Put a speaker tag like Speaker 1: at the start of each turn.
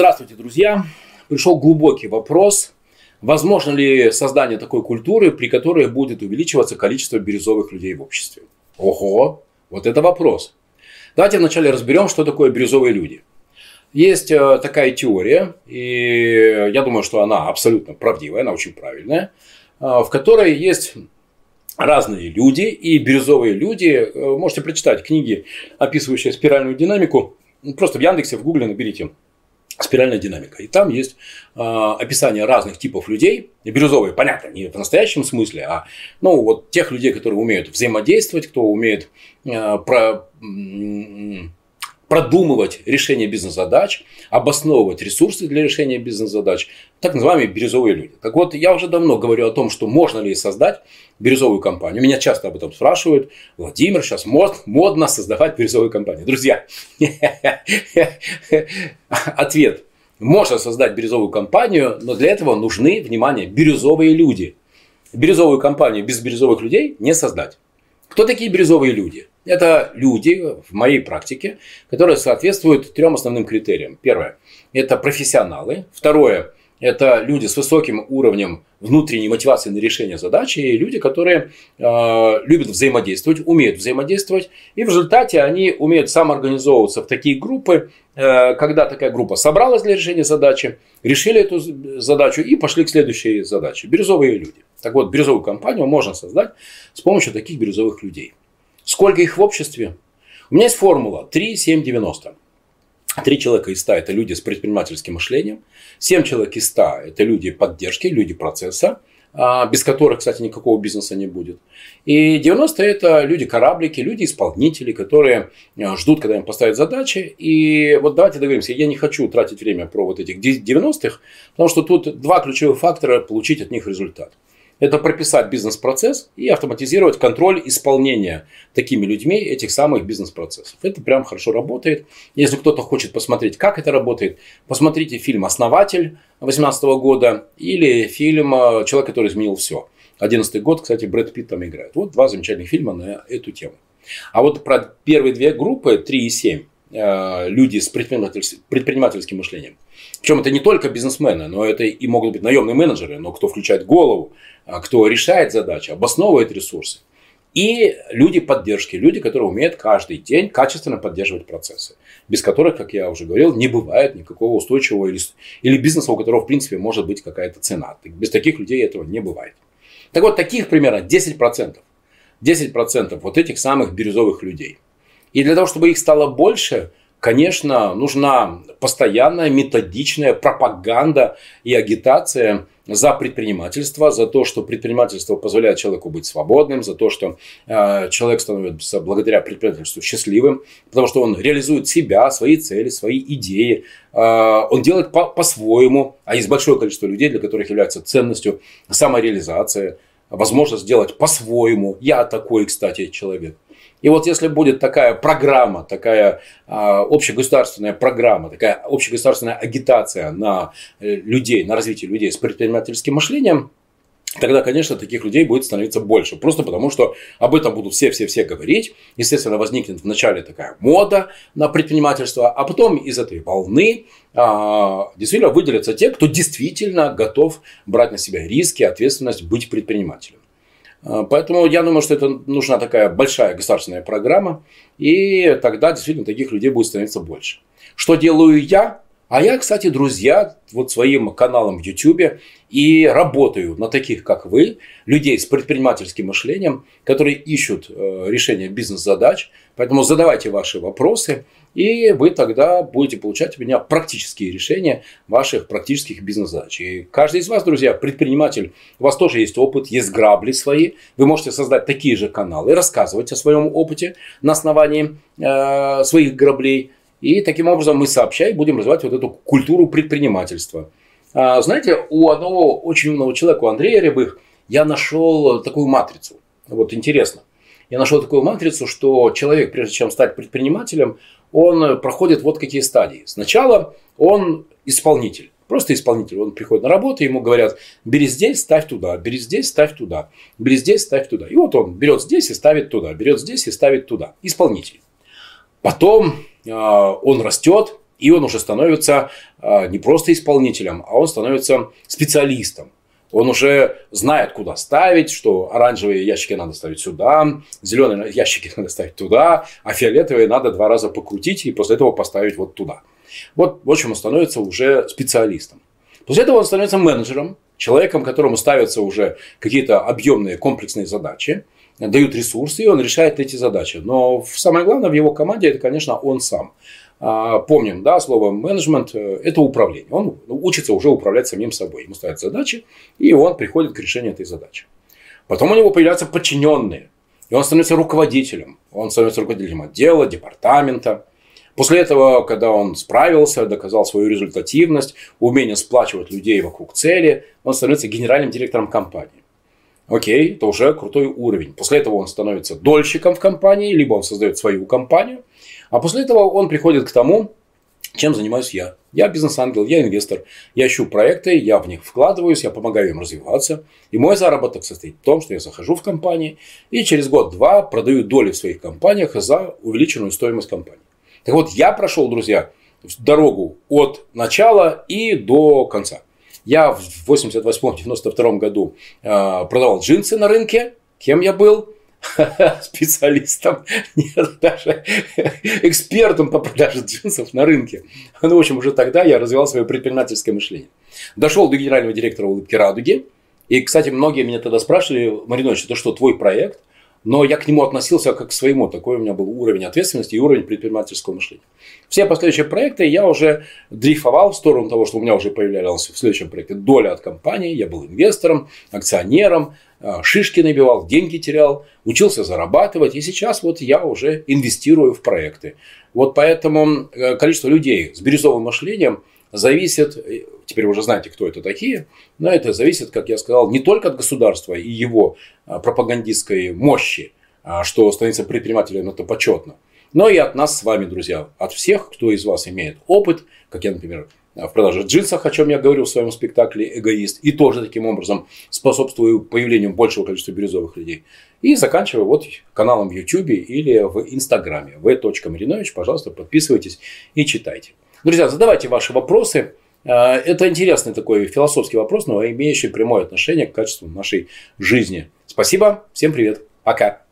Speaker 1: Здравствуйте, друзья. Пришел глубокий вопрос. Возможно ли создание такой культуры, при которой будет увеличиваться количество бирюзовых людей в обществе? Ого, вот это вопрос. Давайте вначале разберем, что такое бирюзовые люди. Есть э, такая теория, и я думаю, что она абсолютно правдивая, она очень правильная, э, в которой есть разные люди, и бирюзовые люди, э, можете прочитать книги, описывающие спиральную динамику, просто в Яндексе, в Гугле наберите спиральная динамика. И там есть э, описание разных типов людей. Бирюзовые, понятно, не в настоящем смысле, а ну, вот тех людей, которые умеют взаимодействовать, кто умеет э, про, продумывать решение бизнес-задач, обосновывать ресурсы для решения бизнес-задач, так называемые бирюзовые люди. Так вот, я уже давно говорю о том, что можно ли создать бирюзовую компанию. Меня часто об этом спрашивают. Владимир, сейчас мод, модно создавать бирюзовую компанию. Друзья, ответ. Можно создать бирюзовую компанию, но для этого нужны, внимание, бирюзовые люди. Бирюзовую компанию без бирюзовых людей не создать. Кто такие бирюзовые люди? Это люди в моей практике, которые соответствуют трем основным критериям. Первое – это профессионалы. Второе – это люди с высоким уровнем внутренней мотивации на решение задачи, и люди, которые э, любят взаимодействовать, умеют взаимодействовать, и в результате они умеют самоорганизовываться в такие группы, э, когда такая группа собралась для решения задачи, решили эту задачу и пошли к следующей задаче. Бирюзовые люди. Так вот, бирюзовую компанию можно создать с помощью таких бирюзовых людей. Сколько их в обществе? У меня есть формула 3, 7, 90. Три человека из 100 – это люди с предпринимательским мышлением. Семь человек из 100 – это люди поддержки, люди процесса, а, без которых, кстати, никакого бизнеса не будет. И 90 – это люди-кораблики, люди-исполнители, которые а, ждут, когда им поставят задачи. И вот давайте договоримся, я не хочу тратить время про вот этих 90-х, потому что тут два ключевых фактора – получить от них результат это прописать бизнес-процесс и автоматизировать контроль исполнения такими людьми этих самых бизнес-процессов. Это прям хорошо работает. Если кто-то хочет посмотреть, как это работает, посмотрите фильм «Основатель» 2018 года или фильм э, «Человек, который изменил все». 2011 год, кстати, Брэд Питт там играет. Вот два замечательных фильма на эту тему. А вот про первые две группы, 3 и 7, э, люди с предпринимательским мышлением. Причем это не только бизнесмены, но это и могут быть наемные менеджеры, но кто включает голову, а кто решает задачи, обосновывает ресурсы. И люди поддержки, люди, которые умеют каждый день качественно поддерживать процессы, без которых, как я уже говорил, не бывает никакого устойчивого или, или бизнеса, у которого, в принципе, может быть какая-то цена. Без таких людей этого не бывает. Так вот, таких примерно 10%. 10% вот этих самых бирюзовых людей. И для того, чтобы их стало больше, конечно, нужна постоянная методичная пропаганда и агитация за предпринимательство, за то, что предпринимательство позволяет человеку быть свободным, за то, что э, человек становится благодаря предпринимательству счастливым, потому что он реализует себя, свои цели, свои идеи, э, он делает по- по-своему, а есть большое количество людей, для которых является ценностью самореализация, возможность сделать по-своему. Я такой, кстати, человек. И вот если будет такая программа, такая а, общегосударственная программа, такая общегосударственная агитация на э, людей, на развитие людей с предпринимательским мышлением, тогда, конечно, таких людей будет становиться больше. Просто потому, что об этом будут все-все-все говорить. Естественно, возникнет вначале такая мода на предпринимательство, а потом из этой волны а, действительно выделятся те, кто действительно готов брать на себя риски, ответственность, быть предпринимателем. А, поэтому я думаю, что это нужна такая большая государственная программа, и тогда действительно таких людей будет становиться больше. Что делаю я? А я, кстати, друзья, вот своим каналом в YouTube и работаю на таких, как вы, людей с предпринимательским мышлением, которые ищут э, решение бизнес-задач. Поэтому задавайте ваши вопросы, и вы тогда будете получать у меня практические решения ваших практических бизнес-задач. И каждый из вас, друзья, предприниматель, у вас тоже есть опыт, есть грабли свои. Вы можете создать такие же каналы, рассказывать о своем опыте на основании э, своих граблей и таким образом мы сообща и будем развивать вот эту культуру предпринимательства. А, знаете, у одного очень умного человека, у Андрея Рябых, я нашел такую матрицу. Вот интересно. Я нашел такую матрицу, что человек, прежде чем стать предпринимателем, он проходит вот какие стадии. Сначала он исполнитель. Просто исполнитель. Он приходит на работу, ему говорят, бери здесь, ставь туда, бери здесь, ставь туда, бери здесь, ставь туда. И вот он берет здесь и ставит туда, берет здесь и ставит туда. Исполнитель. Потом он растет, И он уже становится а, не просто исполнителем, а он становится специалистом. Он уже знает, куда ставить, что оранжевые ящики надо ставить сюда, зеленые ящики надо ставить туда, а фиолетовые надо два раза покрутить и после этого поставить вот туда. Вот, в общем, он становится уже специалистом. После этого он становится менеджером, человеком, которому ставятся уже какие-то объемные комплексные задачи, дают ресурсы, и он решает эти задачи. Но самое главное в его команде это, конечно, он сам. А, помним, да, слово менеджмент э, – это управление. Он учится уже управлять самим собой. Ему ставят задачи, и он приходит к решению этой задачи. Потом у него появляются подчиненные, и он становится руководителем. Он становится руководителем отдела, департамента. После этого, когда он справился, доказал свою результативность, умение сплачивать людей вокруг цели, он становится генеральным директором компании. Окей, это уже крутой уровень. После этого он становится дольщиком в компании, либо он создает свою компанию. А после этого он приходит к тому, чем занимаюсь я. Я бизнес-ангел, я инвестор. Я ищу проекты, я в них вкладываюсь, я помогаю им развиваться. И мой заработок состоит в том, что я захожу в компании и через год-два продаю доли в своих компаниях за увеличенную стоимость компании. Так вот, я прошел, друзья, дорогу от начала и до конца. Я в 88-92 году э, продавал джинсы на рынке. Кем я был? специалистом, нет, даже экспертом по продаже джинсов на рынке. Ну, в общем, уже тогда я развивал свое предпринимательское мышление. Дошел до генерального директора улыбки радуги. И, кстати, многие меня тогда спрашивали, Маринович, это что, твой проект? Но я к нему относился как к своему. Такой у меня был уровень ответственности и уровень предпринимательского мышления. Все последующие проекты я уже дрейфовал в сторону того, что у меня уже появлялась в следующем проекте доля от компании. Я был инвестором, акционером, а, шишки набивал, деньги терял, учился зарабатывать. И сейчас вот я уже инвестирую в проекты. Вот поэтому э, количество людей с бирюзовым мышлением зависит теперь вы уже знаете, кто это такие, но это зависит, как я сказал, не только от государства и его а, пропагандистской мощи, а, что становиться предпринимателем это почетно, но и от нас с вами, друзья, от всех, кто из вас имеет опыт, как я, например, в продаже джинсов, о чем я говорил в своем спектакле «Эгоист», и тоже таким образом способствую появлению большего количества бирюзовых людей. И заканчиваю вот каналом в YouTube или в Инстаграме v.marinovich. Пожалуйста, подписывайтесь и читайте. Друзья, задавайте ваши вопросы. А, это интересный такой философский вопрос, но имеющий прямое отношение к качеству нашей жизни. Спасибо, всем привет, пока.